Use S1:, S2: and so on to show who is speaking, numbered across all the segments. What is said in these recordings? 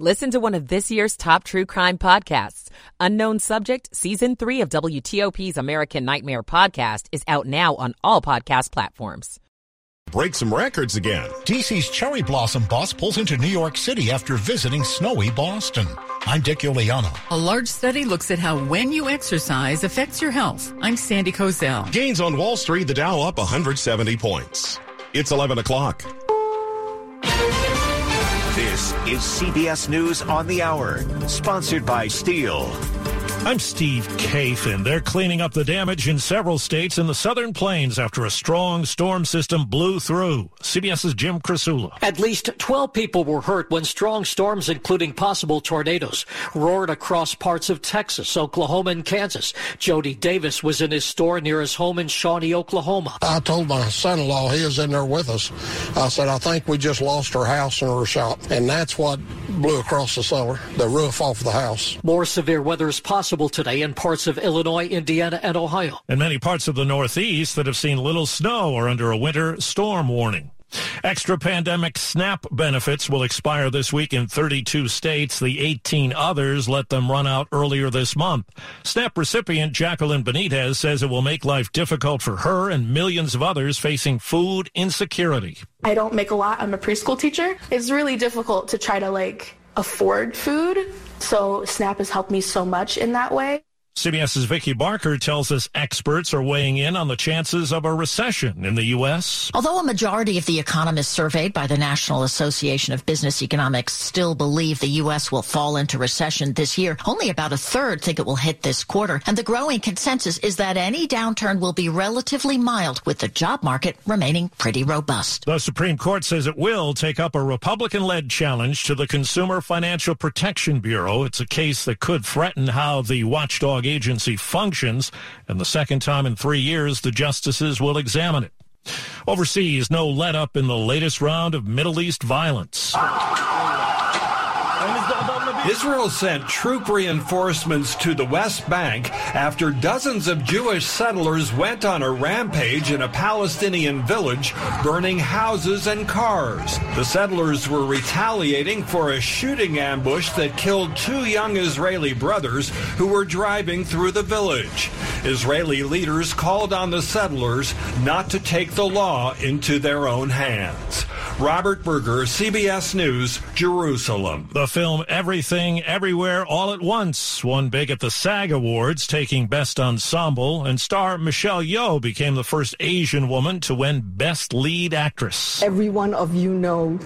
S1: Listen to one of this year's top true crime podcasts. Unknown Subject, Season 3 of WTOP's American Nightmare podcast is out now on all podcast platforms.
S2: Break some records again.
S3: DC's Cherry Blossom bus pulls into New York City after visiting snowy Boston. I'm Dick Uliano.
S4: A large study looks at how when you exercise affects your health. I'm Sandy Kozel.
S2: Gains on Wall Street, the Dow up 170 points. It's 11 o'clock.
S5: This is CBS News on the Hour, sponsored by Stihl.
S6: I'm Steve Kathan. They're cleaning up the damage in several states in the southern plains after a strong storm system blew through. CBS's Jim Krasula.
S7: At least 12 people were hurt when strong storms, including possible tornadoes, roared across parts of Texas, Oklahoma, and Kansas. Jody Davis was in his store near his home in Shawnee, Oklahoma.
S8: I told my son-in-law, he was in there with us. I said, I think we just lost our house and our shop. And that's what blew across the cellar, the roof off the house.
S7: More severe weather is possible today in parts of Illinois, Indiana, and Ohio.
S6: And many parts of the Northeast that have seen little snow are under a winter storm warning. Extra pandemic SNAP benefits will expire this week in 32 states. The 18 others let them run out earlier this month. SNAP recipient Jacqueline Benitez says it will make life difficult for her and millions of others facing food insecurity.
S9: I don't make a lot. I'm a preschool teacher. It's really difficult to try to like afford food. So SNAP has helped me so much in that way.
S6: CBS's Vicki Barker tells us experts are weighing in on the chances of a recession in the U.S.
S10: Although a majority of the economists surveyed by the National Association of Business Economics still believe the U.S. will fall into recession this year, only about a third think it will hit this quarter. And the growing consensus is that any downturn will be relatively mild, with the job market remaining pretty robust.
S6: The Supreme Court says it will take up a Republican-led challenge to the Consumer Financial Protection Bureau. It's a case that could threaten how the watchdog agency functions, and the second time in three years the justices will examine it. Overseas, no let up in the latest round of Middle East violence.
S11: Israel sent troop reinforcements to the West Bank after dozens of Jewish settlers went on a rampage in a Palestinian village, burning houses and cars. The settlers were retaliating for a shooting ambush that killed two young Israeli brothers who were driving through the village. Israeli leaders called on the settlers not to take the law into their own hands. Robert Berger, CBS News, Jerusalem.
S6: The film Everything Everywhere All at Once won big at the SAG Awards, taking Best Ensemble, and star Michelle Yeoh became the first Asian woman to win Best Lead Actress.
S12: Every one of you know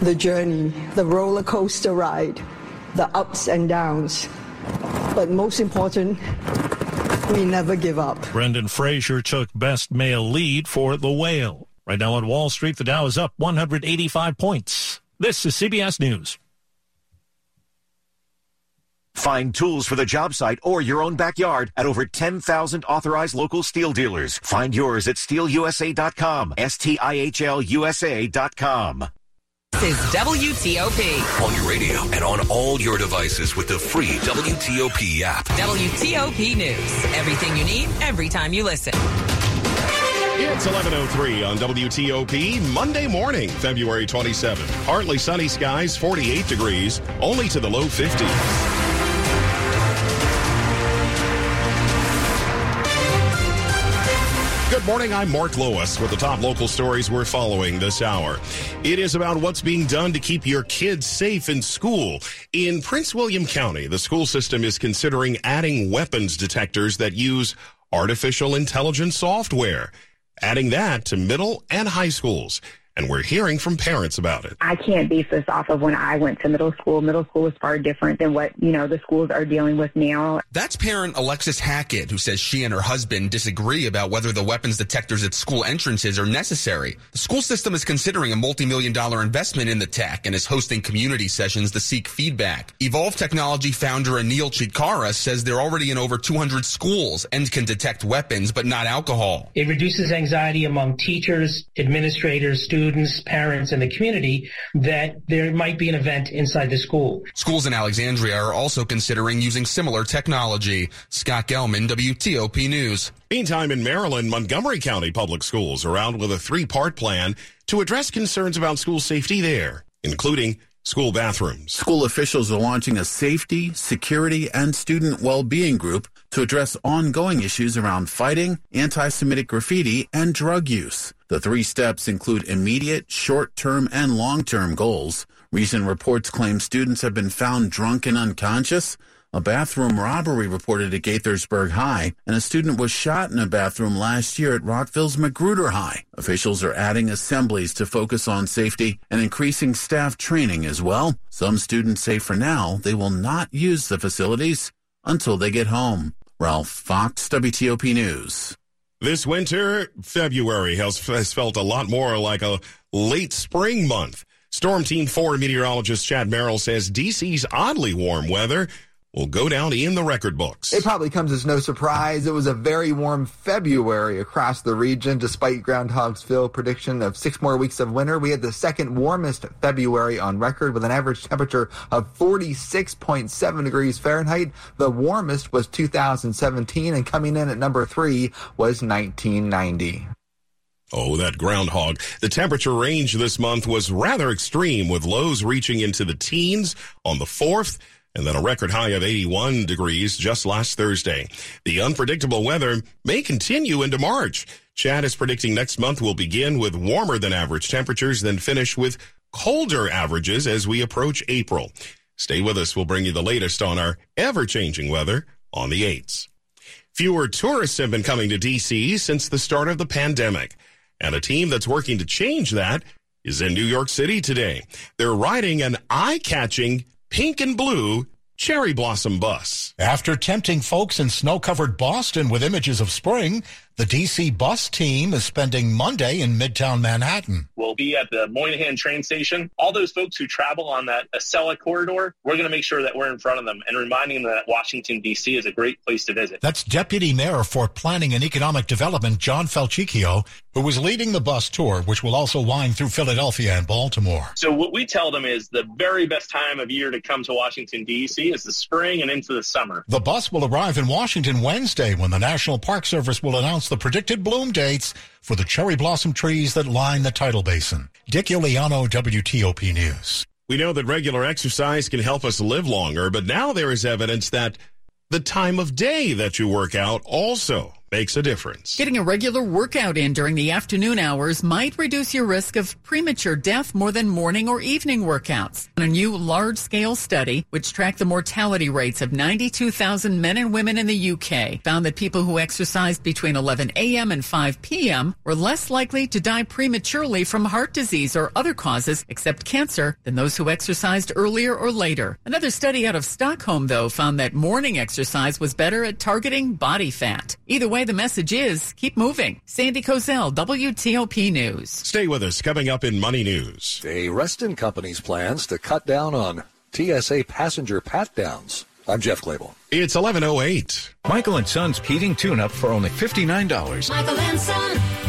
S12: the journey, the roller coaster ride, the ups and downs. But most important, we never give up.
S6: Brendan Fraser took Best Male Lead for The Whale. Right now on Wall Street, the Dow is up 185 points. This is CBS News.
S5: Find tools for the job site or your own backyard at over 10,000 authorized local Stihl dealers. Find yours at stihlusa.com. S-T-I-H-L USA.com.
S1: This is WTOP.
S13: On your radio and on all your devices with the free WTOP app.
S1: WTOP News. Everything you need, every time you listen.
S2: It's 11.03 on WTOP, Monday morning, February 27th. Partly sunny skies, 48 degrees, only to the low 50s. Good morning. I'm Mark Lewis with the top local stories we're following this hour. It is about what's being done to keep your kids safe in school. In Prince William County, the school system is considering adding weapons detectors that use artificial intelligence software, adding that to middle and high schools and we're hearing from parents about it.
S14: I can't base this off of when I went to middle school. Middle school was far different than what, you know, the schools are dealing with now.
S15: That's parent Alexis Hackett, who says she and her husband disagree about whether the weapons detectors at school entrances are necessary. The school system is considering a multi-million dollar investment in the tech and is hosting community sessions to seek feedback. Evolv Technology founder Anil Chitkara says they're already in over 200 schools and can detect weapons, but not alcohol.
S16: It reduces anxiety among teachers, administrators, students, students, parents, and the community that there might be an event inside the school.
S15: Schools in Alexandria are also considering using similar technology. Scott Gelman, WTOP News.
S2: Meantime, in Maryland, Montgomery County Public Schools are out with a three part plan to address concerns about school safety there, including school bathrooms.
S17: School officials are launching a safety, security, and student well-being group to address ongoing issues around fighting, anti-Semitic graffiti, and drug use. The three steps include immediate, short-term, and long-term goals. Recent reports claim students have been found drunk and unconscious, a bathroom robbery reported at Gaithersburg High, and a student was shot in a bathroom last year at Rockville's Magruder High. Officials are adding assemblies to focus on safety and increasing staff training as well. Some students say for now they will not use the facilities until they get home. Ralph Fox, WTOP News.
S2: This winter, February has, has felt a lot more like a late spring month. Storm Team 4 meteorologist Chad Merrill says DC's oddly warm weather will go down in the record books.
S18: It probably comes as no surprise. It was a very warm February across the region, despite Groundhog's Phil prediction of six more weeks of winter. We had the second warmest February on record with an average temperature of 46.7 degrees Fahrenheit. The warmest was 2017, and coming in at number three was 1990.
S2: Oh, that groundhog. The temperature range this month was rather extreme, with lows reaching into the teens on the 4th and then a record high of 81 degrees just last Thursday. The unpredictable weather may continue into March. Chad is predicting next month will begin with warmer than average temperatures, then finish with colder averages as we approach April. Stay with us. We'll bring you the latest on our ever changing weather on the 8s. Fewer tourists have been coming to DC since the start of the pandemic. And a team that's working to change that is in New York City today. They're riding an eye catching pink and blue cherry blossom bus.
S3: After tempting folks in snow covered Boston with images of spring, the DC bus team is spending Monday in Midtown Manhattan.
S19: We'll be at the Moynihan train station. All those folks who travel on that Acela corridor, we're going to make sure that we're in front of them and reminding them that Washington, D.C. is a great place to visit.
S3: That's Deputy Mayor for Planning and Economic Development, John Falcicchio, who was leading the bus tour, which will also wind through Philadelphia and Baltimore.
S19: So what we tell them is the very best time of year to come to Washington, D.C. is the spring and into the summer.
S3: The bus will arrive in Washington Wednesday when the National Park Service will announce the predicted bloom dates for the cherry blossom trees that line the tidal basin. Dick Uliano, WTOP News.
S2: We know that regular exercise can help us live longer, but now there is evidence that the time of day that you work out also makes a difference.
S4: Getting a regular workout in during the afternoon hours might reduce your risk of premature death more than morning or evening workouts. A new large scale study, which tracked the mortality rates of 92,000 men and women in the UK, found that people who exercised between 11 a.m. and 5 p.m. were less likely to die prematurely from heart disease or other causes except cancer than those who exercised earlier or later. Another study out of Stockholm, though, found that morning exercise was better at targeting body fat. Either way, the message is keep moving. Sandy Kozel, WTOP News.
S2: Stay with us. Coming up in Money News.
S20: A Reston Company's plans to cut down on TSA passenger pat downs. I'm Jeff Clabaugh.
S2: It's 1108.
S21: Michael and Son's heating tune up for only $59.
S22: Michael and Son.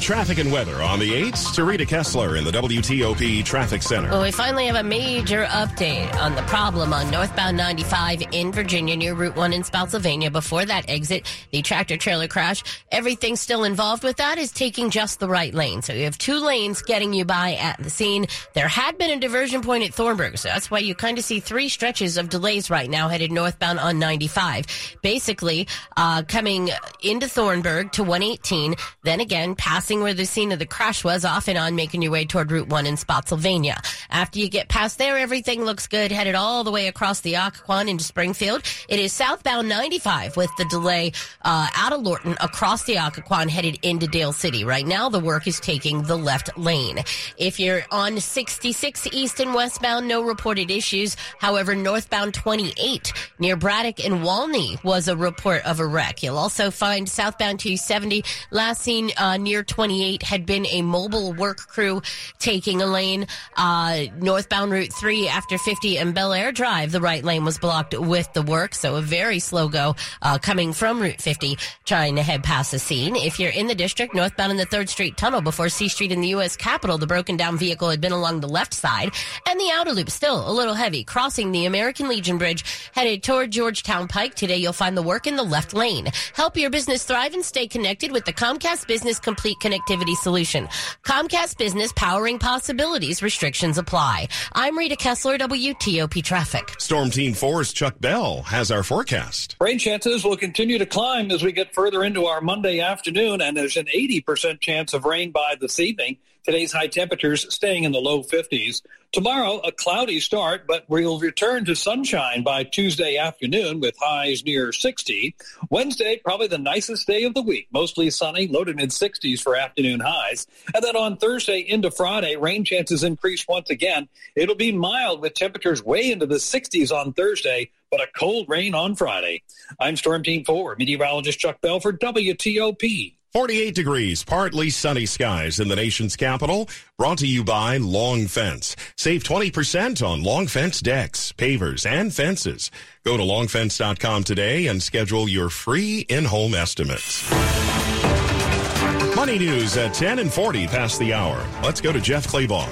S2: Traffic and weather on the 8th to Rita Kessler in the WTOP Traffic Center.
S23: Well, we finally have a major update on the problem on northbound 95 in Virginia near Route 1 in Spotsylvania. Before that exit, the tractor trailer crash, everything still involved with that is taking just the right lane. So you have two lanes getting you by at the scene. There had been a diversion point at Thornburg, so that's why you kind of see three stretches of delays right now headed northbound on 95. Basically, uh, coming into Thornburg to 118, then again where the scene of the crash was, off and on, making your way toward Route 1 in Spotsylvania. After you get past there, everything looks good, headed all the way across the Occoquan into Springfield. It is southbound 95 with the delay uh, out of Lorton across the Occoquan headed into Dale City. Right now, the work is taking the left lane. If you're on 66 east and westbound, no reported issues. However, northbound 28 near Braddock and Walney was a report of a wreck. You'll also find southbound 270 last seen uh, near 28 had been a mobile work crew taking a lane. Uh, northbound Route 3 after 50 and Bel Air Drive, the right lane was blocked with the work. So a very slow go uh, coming from Route 50 trying to head past the scene. If you're in the district, northbound in the 3rd Street Tunnel before C Street in the U.S. Capitol, the broken down vehicle had been along the left side and the outer loop still a little heavy crossing the American Legion Bridge headed toward Georgetown Pike. Today you'll find the work in the left lane. Help your business thrive and stay connected with the Comcast Business Complete Connectivity Solution. Comcast Business powering possibilities. Restrictions apply. I'm Rita Kessler, WTOP Traffic.
S2: Storm Team 4's Chuck Bell has our forecast.
S20: Rain chances will continue to climb as we get further into our Monday afternoon, and there's an 80% chance of rain by this evening. Today's high temperatures staying in the low 50s. Tomorrow, a cloudy start, but we'll return to sunshine by Tuesday afternoon with highs near 60. Wednesday, probably the nicest day of the week. Mostly sunny, low to mid 60s for afternoon highs. And then on Thursday into Friday, rain chances increase once again. It'll be mild with temperatures way into the 60s on Thursday, but a cold rain on Friday. I'm Storm Team 4, meteorologist Chuck Bell for WTOP.
S2: 48 degrees, partly sunny skies in the nation's capital. Brought to you by Long Fence. Save 20% on Long Fence decks, pavers, and fences. Go to longfence.com today and schedule your free in-home estimates. Money news at 10 and 40 past the hour. Let's go to Jeff Clabaugh.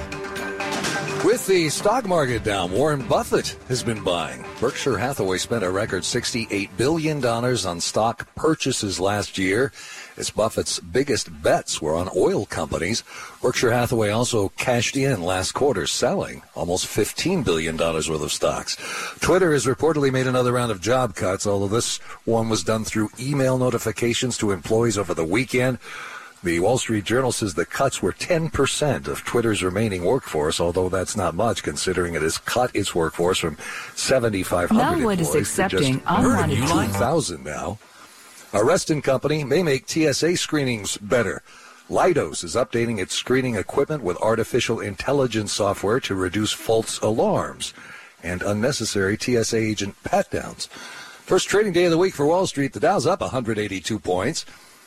S20: With the stock market down, Warren Buffett has been buying. Berkshire Hathaway spent a record $68 billion on stock purchases last year as Buffett's biggest bets were on oil companies. Berkshire Hathaway also cashed in last quarter, selling almost $15 billion worth of stocks. Twitter has reportedly made another round of job cuts, although this one was done through email notifications to employees over the weekend. The Wall Street Journal says the cuts were 10% of Twitter's remaining workforce, although that's not much considering it has cut its workforce from 7,500
S24: Melwood
S20: employees
S24: is accepting
S20: to just
S24: unwanted
S20: 2,000 now. A Reston company may make TSA screenings better. Leidos is updating its screening equipment with artificial intelligence software to reduce false alarms and unnecessary TSA agent pat downs. First trading day of the week for Wall Street, the Dow's up 182 points.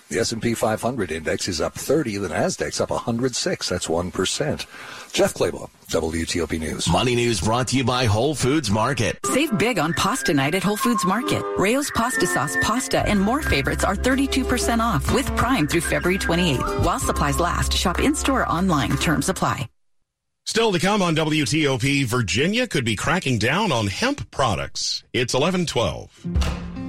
S20: The S&P 500 index is up 30. The Nasdaq's up 106. That's 1%. Jeff Clabaugh, WTOP News.
S25: Money News brought to you by Whole Foods Market.
S24: Save big on pasta night at Whole Foods Market. Rao's pasta sauce, pasta, and more favorites are 32% off with Prime through February 28th. While supplies last, shop in-store or online. Terms apply.
S2: Still to come on WTOP, Virginia could be cracking down on hemp products. It's 1112.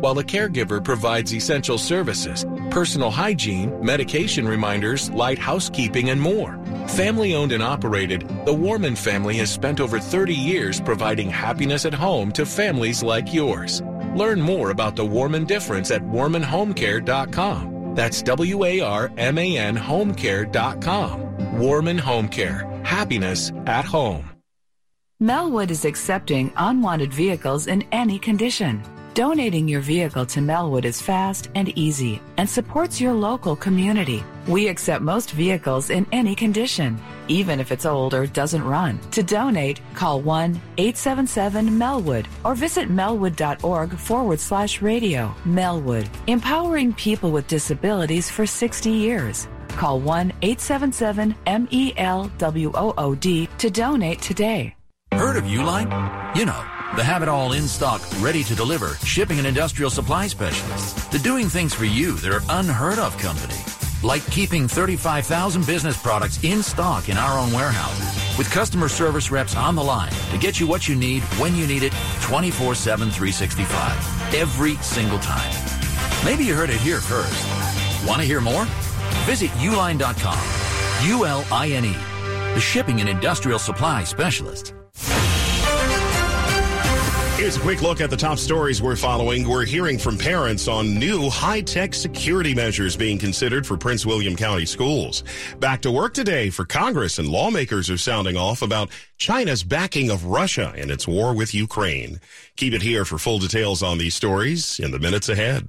S26: while the caregiver provides essential services, personal hygiene, medication reminders, light housekeeping, and more. Family owned and operated, the Warman family has spent over 30 years providing happiness at home to families like yours. Learn more about the Warman difference at warmanhomecare.com. That's W A R M A N homecare.com. Warman Home Care. Happiness at home.
S24: Melwood is accepting unwanted vehicles in any condition.
S27: Donating your vehicle to Melwood is fast and easy and supports your local community. We accept most vehicles in any condition, even if it's old or doesn't run. To donate, call 1 877 Melwood or visit melwood.org forward slash radio. Melwood, empowering people with disabilities for 60 years. Call 1 877 M E L W O O D to donate today.
S28: Heard of Uline? You know the have it all in stock, ready to deliver, shipping and industrial supply specialists. The doing things for you that are unheard of company. Like keeping 35,000 business products in stock in our own warehouses with customer service reps on the line to get you what you need when you need it 24 7 365 every single time. Maybe you heard it here first. Want to hear more? Visit uline.com. U L I N E, the shipping and industrial supply specialist.
S2: Here's a quick look at the top stories we're following. We're hearing from parents on new high-tech security measures being considered for Prince William County schools. Back to work today for Congress and lawmakers are sounding off about China's backing of Russia in its war with Ukraine. Keep it here for full details on these stories in the minutes ahead.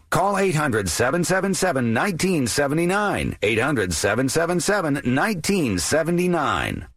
S29: Call 800 777 1979. 800 777 1979.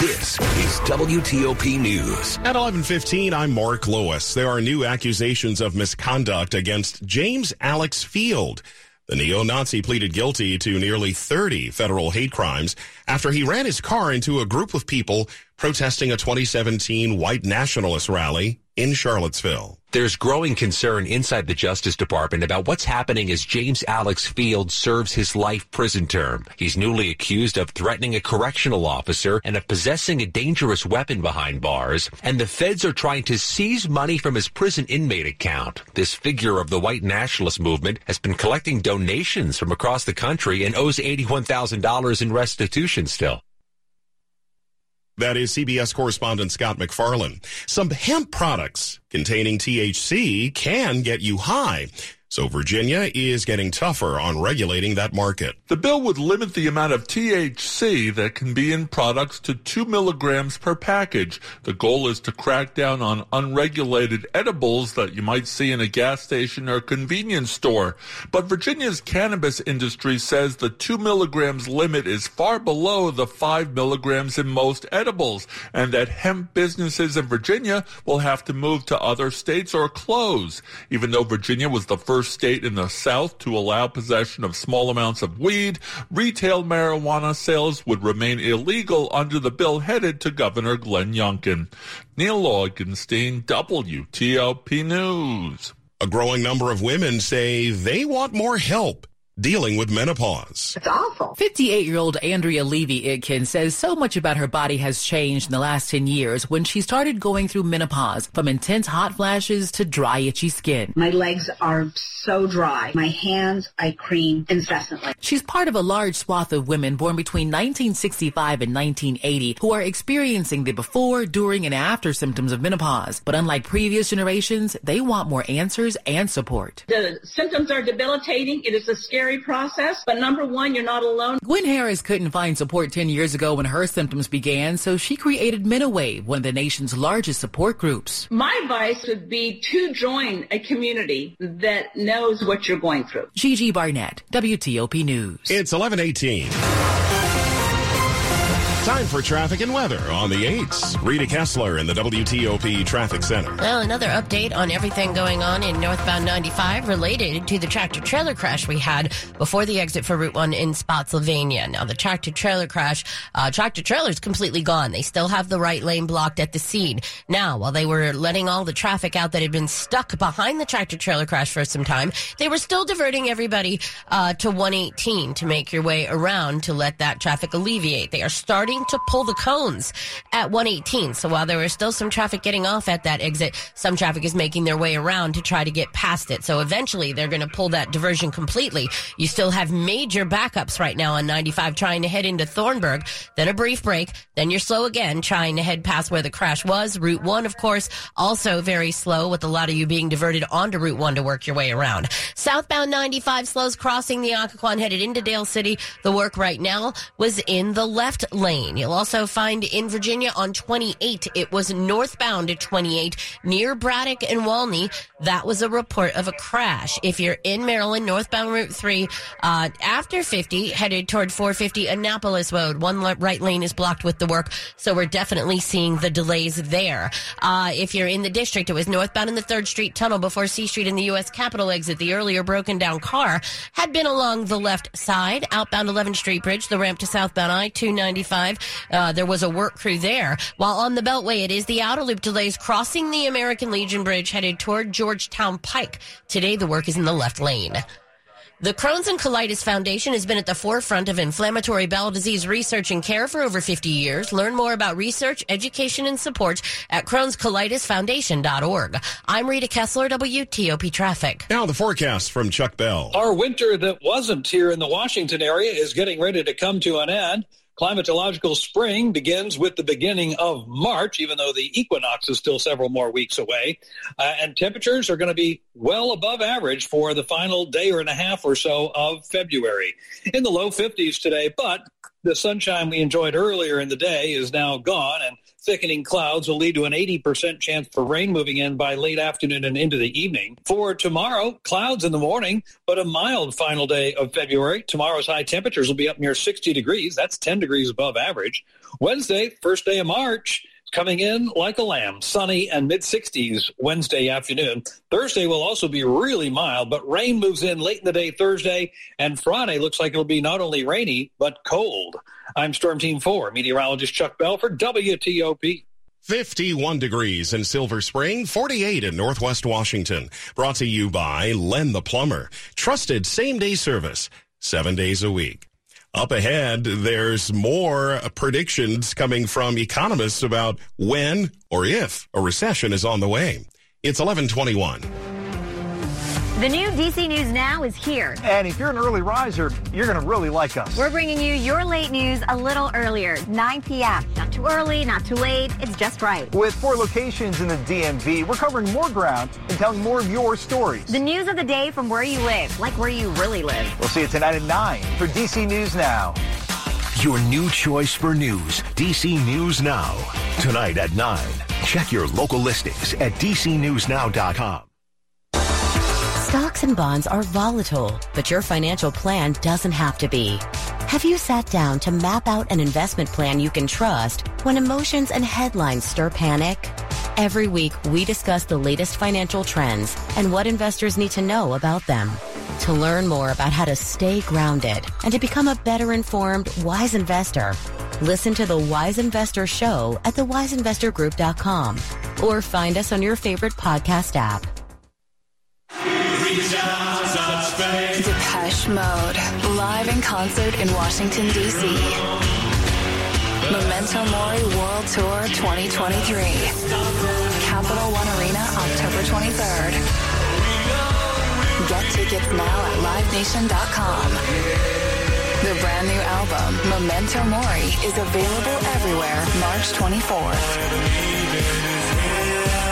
S13: This is WTOP News.
S2: At 11:15, I'm Mark Lewis. There are new accusations of misconduct against James Alex Fields. The neo-Nazi pleaded guilty to nearly 30 federal hate crimes after he ran his car into a group of people protesting a 2017 white nationalist rally in Charlottesville.
S30: There's growing concern inside the Justice Department about what's happening as James Alex Fields serves his life prison term. He's newly accused of threatening a correctional officer and of possessing a dangerous weapon behind bars, and the feds are trying to seize money from his prison inmate account. This figure of the white nationalist movement has been collecting donations from across the country and owes $81,000 in restitution still.
S2: That is CBS correspondent Scott MacFarlane. Some hemp products containing THC can get you high. So Virginia is getting tougher on regulating that market.
S31: The bill would limit the amount of THC that can be in products to two milligrams per package. The goal is to crack down on unregulated edibles that you might see in a gas station or convenience store. But Virginia's cannabis industry says the two milligrams limit is far below the five milligrams in most edibles, and that hemp businesses in Virginia will have to move to other states or close. Even though Virginia was the first state in the South to allow possession of small amounts of weed, retail marijuana sales would remain illegal under the bill headed to Governor Glenn Youngkin. Neil Augenstein, WTOP News.
S2: A growing number of women say they want more help dealing with menopause.
S32: It's awful.
S4: 58 year old Andrea Levy Itkin says so much about her body has changed in the last 10 years when she started going through menopause, from intense hot flashes to dry, itchy skin.
S32: My legs are so dry. My hands, I cream incessantly.
S4: She's part of a large swath of women born between 1965 and 1980 who are experiencing the before, during, and after symptoms of menopause. But unlike previous generations, they want more answers and support.
S32: The symptoms are debilitating. It is a scary scary process, but number one, you're not alone.
S4: Gwen Harris couldn't find support 10 years ago when her symptoms began, so she created MenoWave, one of the nation's largest support groups.
S32: My advice would be to join a community that knows what you're going through.
S4: Gigi Barnett, WTOP News.
S2: It's 1118. Time for traffic and weather on the 8s. Rita Kessler in the WTOP Traffic Center.
S23: Well, another update on everything going on in northbound 95 related to the tractor trailer crash we had before the exit for Route 1 in Spotsylvania. Now, the tractor trailer crash, uh, tractor is completely gone. They still have the right lane blocked at the scene. Now, while they were letting all the traffic out that had been stuck behind the tractor trailer crash for some time, they were still diverting everybody uh, to 118 to make your way around to let that traffic alleviate. They are starting to pull the cones at 118. So while there was still some traffic getting off at that exit, some traffic is making their way around to try to get past it. So eventually they're going to pull that diversion completely. You still have major backups right now on 95 trying to head into Thornburg, then a brief break, then you're slow again trying to head past where the crash was. Route 1, of course, also very slow with a lot of you being diverted onto Route 1 to work your way around. Southbound 95 slows crossing the Occoquan headed into Dale City. The work right now was in the left lane. You'll also find in Virginia on 28. It was northbound at 28 near Braddock and Walney. That was a report of a crash. If you're in Maryland, northbound Route 3, uh, after 50, headed toward 450 Annapolis Road, one right lane is blocked with the work. So we're definitely seeing the delays there. Uh, if you're in the district, it was northbound in the 3rd Street Tunnel before C Street in the U.S. Capitol exit. The earlier broken down car had been along the left side, outbound 11th Street Bridge, the ramp to southbound I 295. Uh, there was a work crew there. While on the Beltway, it is the outer loop delays crossing the American Legion Bridge headed toward Georgetown Pike. Today, the work is in the left lane. The Crohn's and Colitis Foundation has been at the forefront of inflammatory bowel disease research and care for over 50 years. Learn more about research, education, and support at Crohn'sColitisFoundation.org. I'm Rita Kessler, WTOP Traffic.
S2: Now the forecast from Chuck Bell.
S33: Our winter that wasn't here in the Washington area is getting ready to come to an end. Climatological spring begins with the beginning of March, even though the equinox is still several more weeks away. Uh, and temperatures are going to be well above average for the final day or and a half or so of February. In the low 50s today, but the sunshine we enjoyed earlier in the day is now gone, and thickening clouds will lead to an 80% chance for rain moving in by late afternoon and into the evening. For tomorrow, clouds in the morning, but a mild final day of February. Tomorrow's high temperatures will be up near 60 degrees. That's 10 degrees above average. Wednesday, first day of March, coming in like a lamb, sunny and mid 60s Wednesday afternoon. Thursday will also be really mild, but rain moves in late in the day Thursday, and Friday looks like it'll be not only rainy, but cold. I'm Storm Team 4, meteorologist Chuck Bell for WTOP.
S2: 51 degrees in Silver Spring, 48 in Northwest Washington. Brought to you by Len the Plumber. Trusted same day service, seven days a week. Up ahead, there's more predictions coming from economists about when or if a recession is on the way. It's 1121.
S34: The new DC News Now is here.
S35: And if you're an early riser, you're going to really like us.
S34: We're bringing you your late news a little earlier, 9 p.m. Not too early, not too late. It's just right.
S35: With four locations in the DMV, we're covering more ground and telling more of your stories.
S34: The news of the day from where you live, like where you really live.
S35: We'll see you tonight at 9 for DC News Now.
S13: Your new choice for news, DC News Now. Tonight at 9. Check your local listings at dcnewsnow.com.
S36: Stocks and bonds are volatile, but your financial plan doesn't have to be. Have you sat down to map out an investment plan you can trust when emotions and headlines stir panic? Every week, we discuss the latest financial trends and what investors need to know about them. To learn more about how to stay grounded and to become a better informed, wise investor, listen to the Wise Investor Show at thewiseinvestorgroup.com or find us on your favorite podcast app.
S37: Depeche Mode, live in concert in Washington, D.C. Memento Mori World Tour 2023. Capital One Arena, October 23rd. Get tickets now at livenation.com. The brand new album, Memento Mori, is available everywhere March 24th.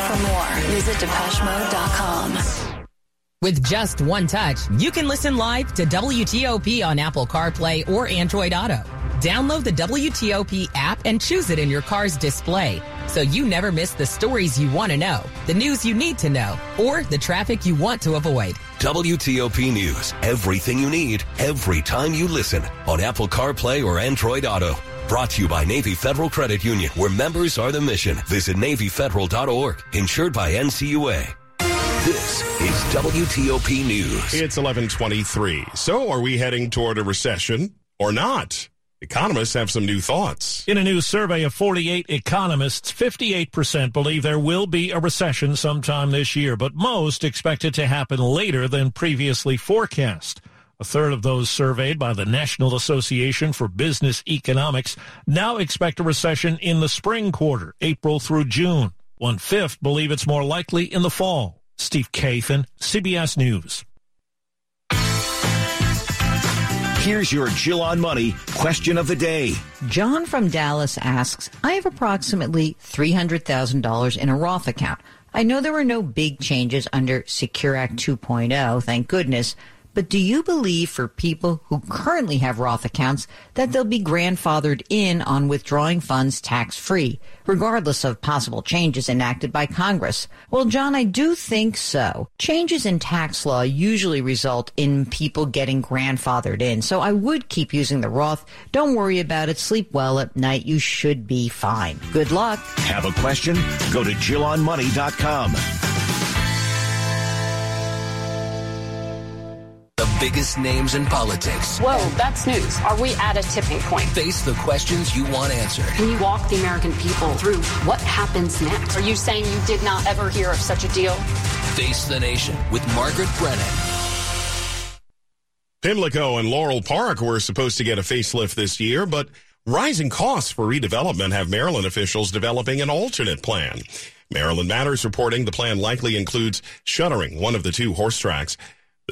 S37: For more, visit DepecheMode.com.
S38: With just one touch, you can listen live to WTOP on Apple CarPlay or Android Auto. Download the WTOP app and choose it in your car's display so you never miss the stories you want to know, the news you need to know, or the traffic you want to avoid.
S13: WTOP News. Everything you need, every time you listen on Apple CarPlay or Android Auto.
S39: Brought to you by Navy Federal Credit Union, where members are the mission. Visit NavyFederal.org. Insured by NCUA. This is WTOP News.
S2: It's 1123. So are we heading toward a recession or not? Economists have some new thoughts.
S40: In a new survey of 48 economists, 58% believe there will be a recession sometime this year, but most expect it to happen later than previously forecast. A third of those surveyed by the National Association for Business Economics now expect a recession in the spring quarter, April through June. One fifth believe it's more likely in the fall. Steve Kathan, CBS News.
S13: Here's your Jill on Money question of the day.
S41: John from Dallas asks, I have approximately $300,000 in a Roth account. I know there were no big changes under Secure Act 2.0, thank goodness, but do you believe for people who currently have Roth accounts that they'll be grandfathered in on withdrawing funds tax free, regardless of possible changes enacted by Congress? Well, John, I do think so. Changes in tax law usually result in people getting grandfathered in, so I would keep using the Roth. Don't worry about it. Sleep well at night. You should be fine. Good luck.
S13: Have a question? Go to JillOnMoney.com.
S39: biggest names in politics.
S42: Whoa, that's news. Are we at a tipping point?
S39: Face the questions you want answered.
S42: Can you walk the American people through what happens next? Are you saying you did not ever hear of such a deal?
S39: Face the nation with Margaret Brennan.
S2: Pimlico and Laurel Park were supposed to get a facelift this year, but rising costs for redevelopment have Maryland officials developing an alternate plan. Maryland Matters reporting the plan likely includes shuttering one of the two horse tracks.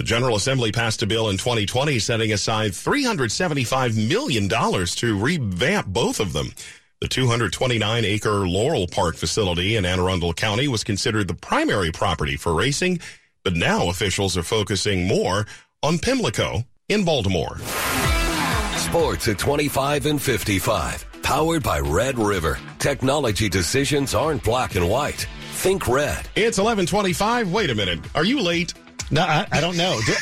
S2: The General Assembly passed a bill in 2020 setting aside $375 million to revamp both of them. The 229 acre Laurel Park facility in Anne Arundel County was considered the primary property for racing, but now officials are focusing more on Pimlico in Baltimore.
S39: Sports at 25 and 55. Powered by Red River. Technology decisions aren't black and white. Think red.
S2: It's 1125. Wait a minute. Are you late?
S43: No, I, I don't know. Do,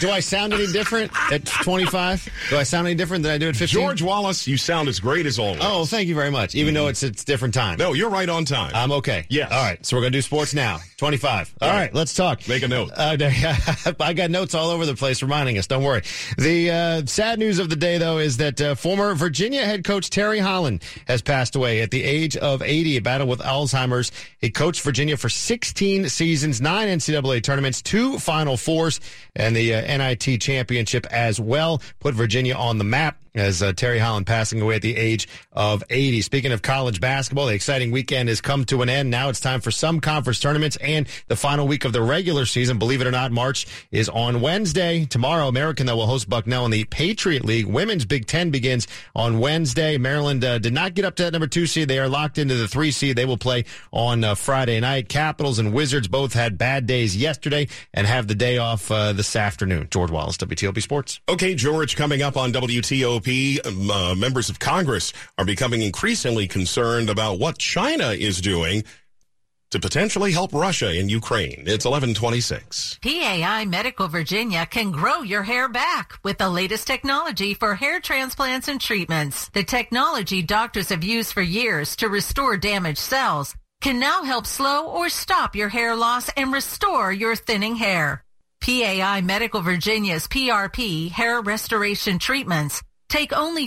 S43: do, I sound any different at 25? Do I sound any different than I do at 15?
S2: George Wallace, you sound as great as always.
S43: Oh, thank you very much. Even mm-hmm. though it's it's different time.
S2: No, you're right on time.
S43: I'm okay.
S2: Yeah.
S43: All right. So we're gonna do sports now. 25. All, all right. right. Let's talk.
S2: Make a note.
S43: Uh, I got notes all over the place reminding us. Don't worry. The uh, sad news of the day, though, is that uh, former Virginia head coach Terry Holland has passed away at the age of 80. A battle with Alzheimer's. He coached Virginia for 16 seasons, nine NCAA tournaments, two Final Fours and the uh, NIT championship as well. Put Virginia on the map as uh, Terry Holland passing away at the age of 80. Speaking of college basketball, the exciting weekend has come to an end. Now it's time for some conference tournaments and the final week of the regular season. Believe it or not, March is on Wednesday. Tomorrow, American, though, will host Bucknell in the Patriot League. Women's Big Ten begins on Wednesday. Maryland uh, did not get up to that number two seed. They are locked into the three seed. They will play on uh, Friday night. Capitals and Wizards both had bad days yesterday and have the day off uh, this afternoon. George Wallace, WTOP Sports.
S2: Okay, George, coming up on WTOP uh, members of Congress are becoming increasingly concerned about what China is doing to potentially help Russia in Ukraine. It's 1126.
S44: PAI Medical Virginia can grow your hair back with the latest technology for hair transplants and treatments. The technology doctors have used for years to restore damaged cells can now help slow or stop your hair loss and restore your thinning hair. PAI Medical Virginia's PRP hair restoration treatments take only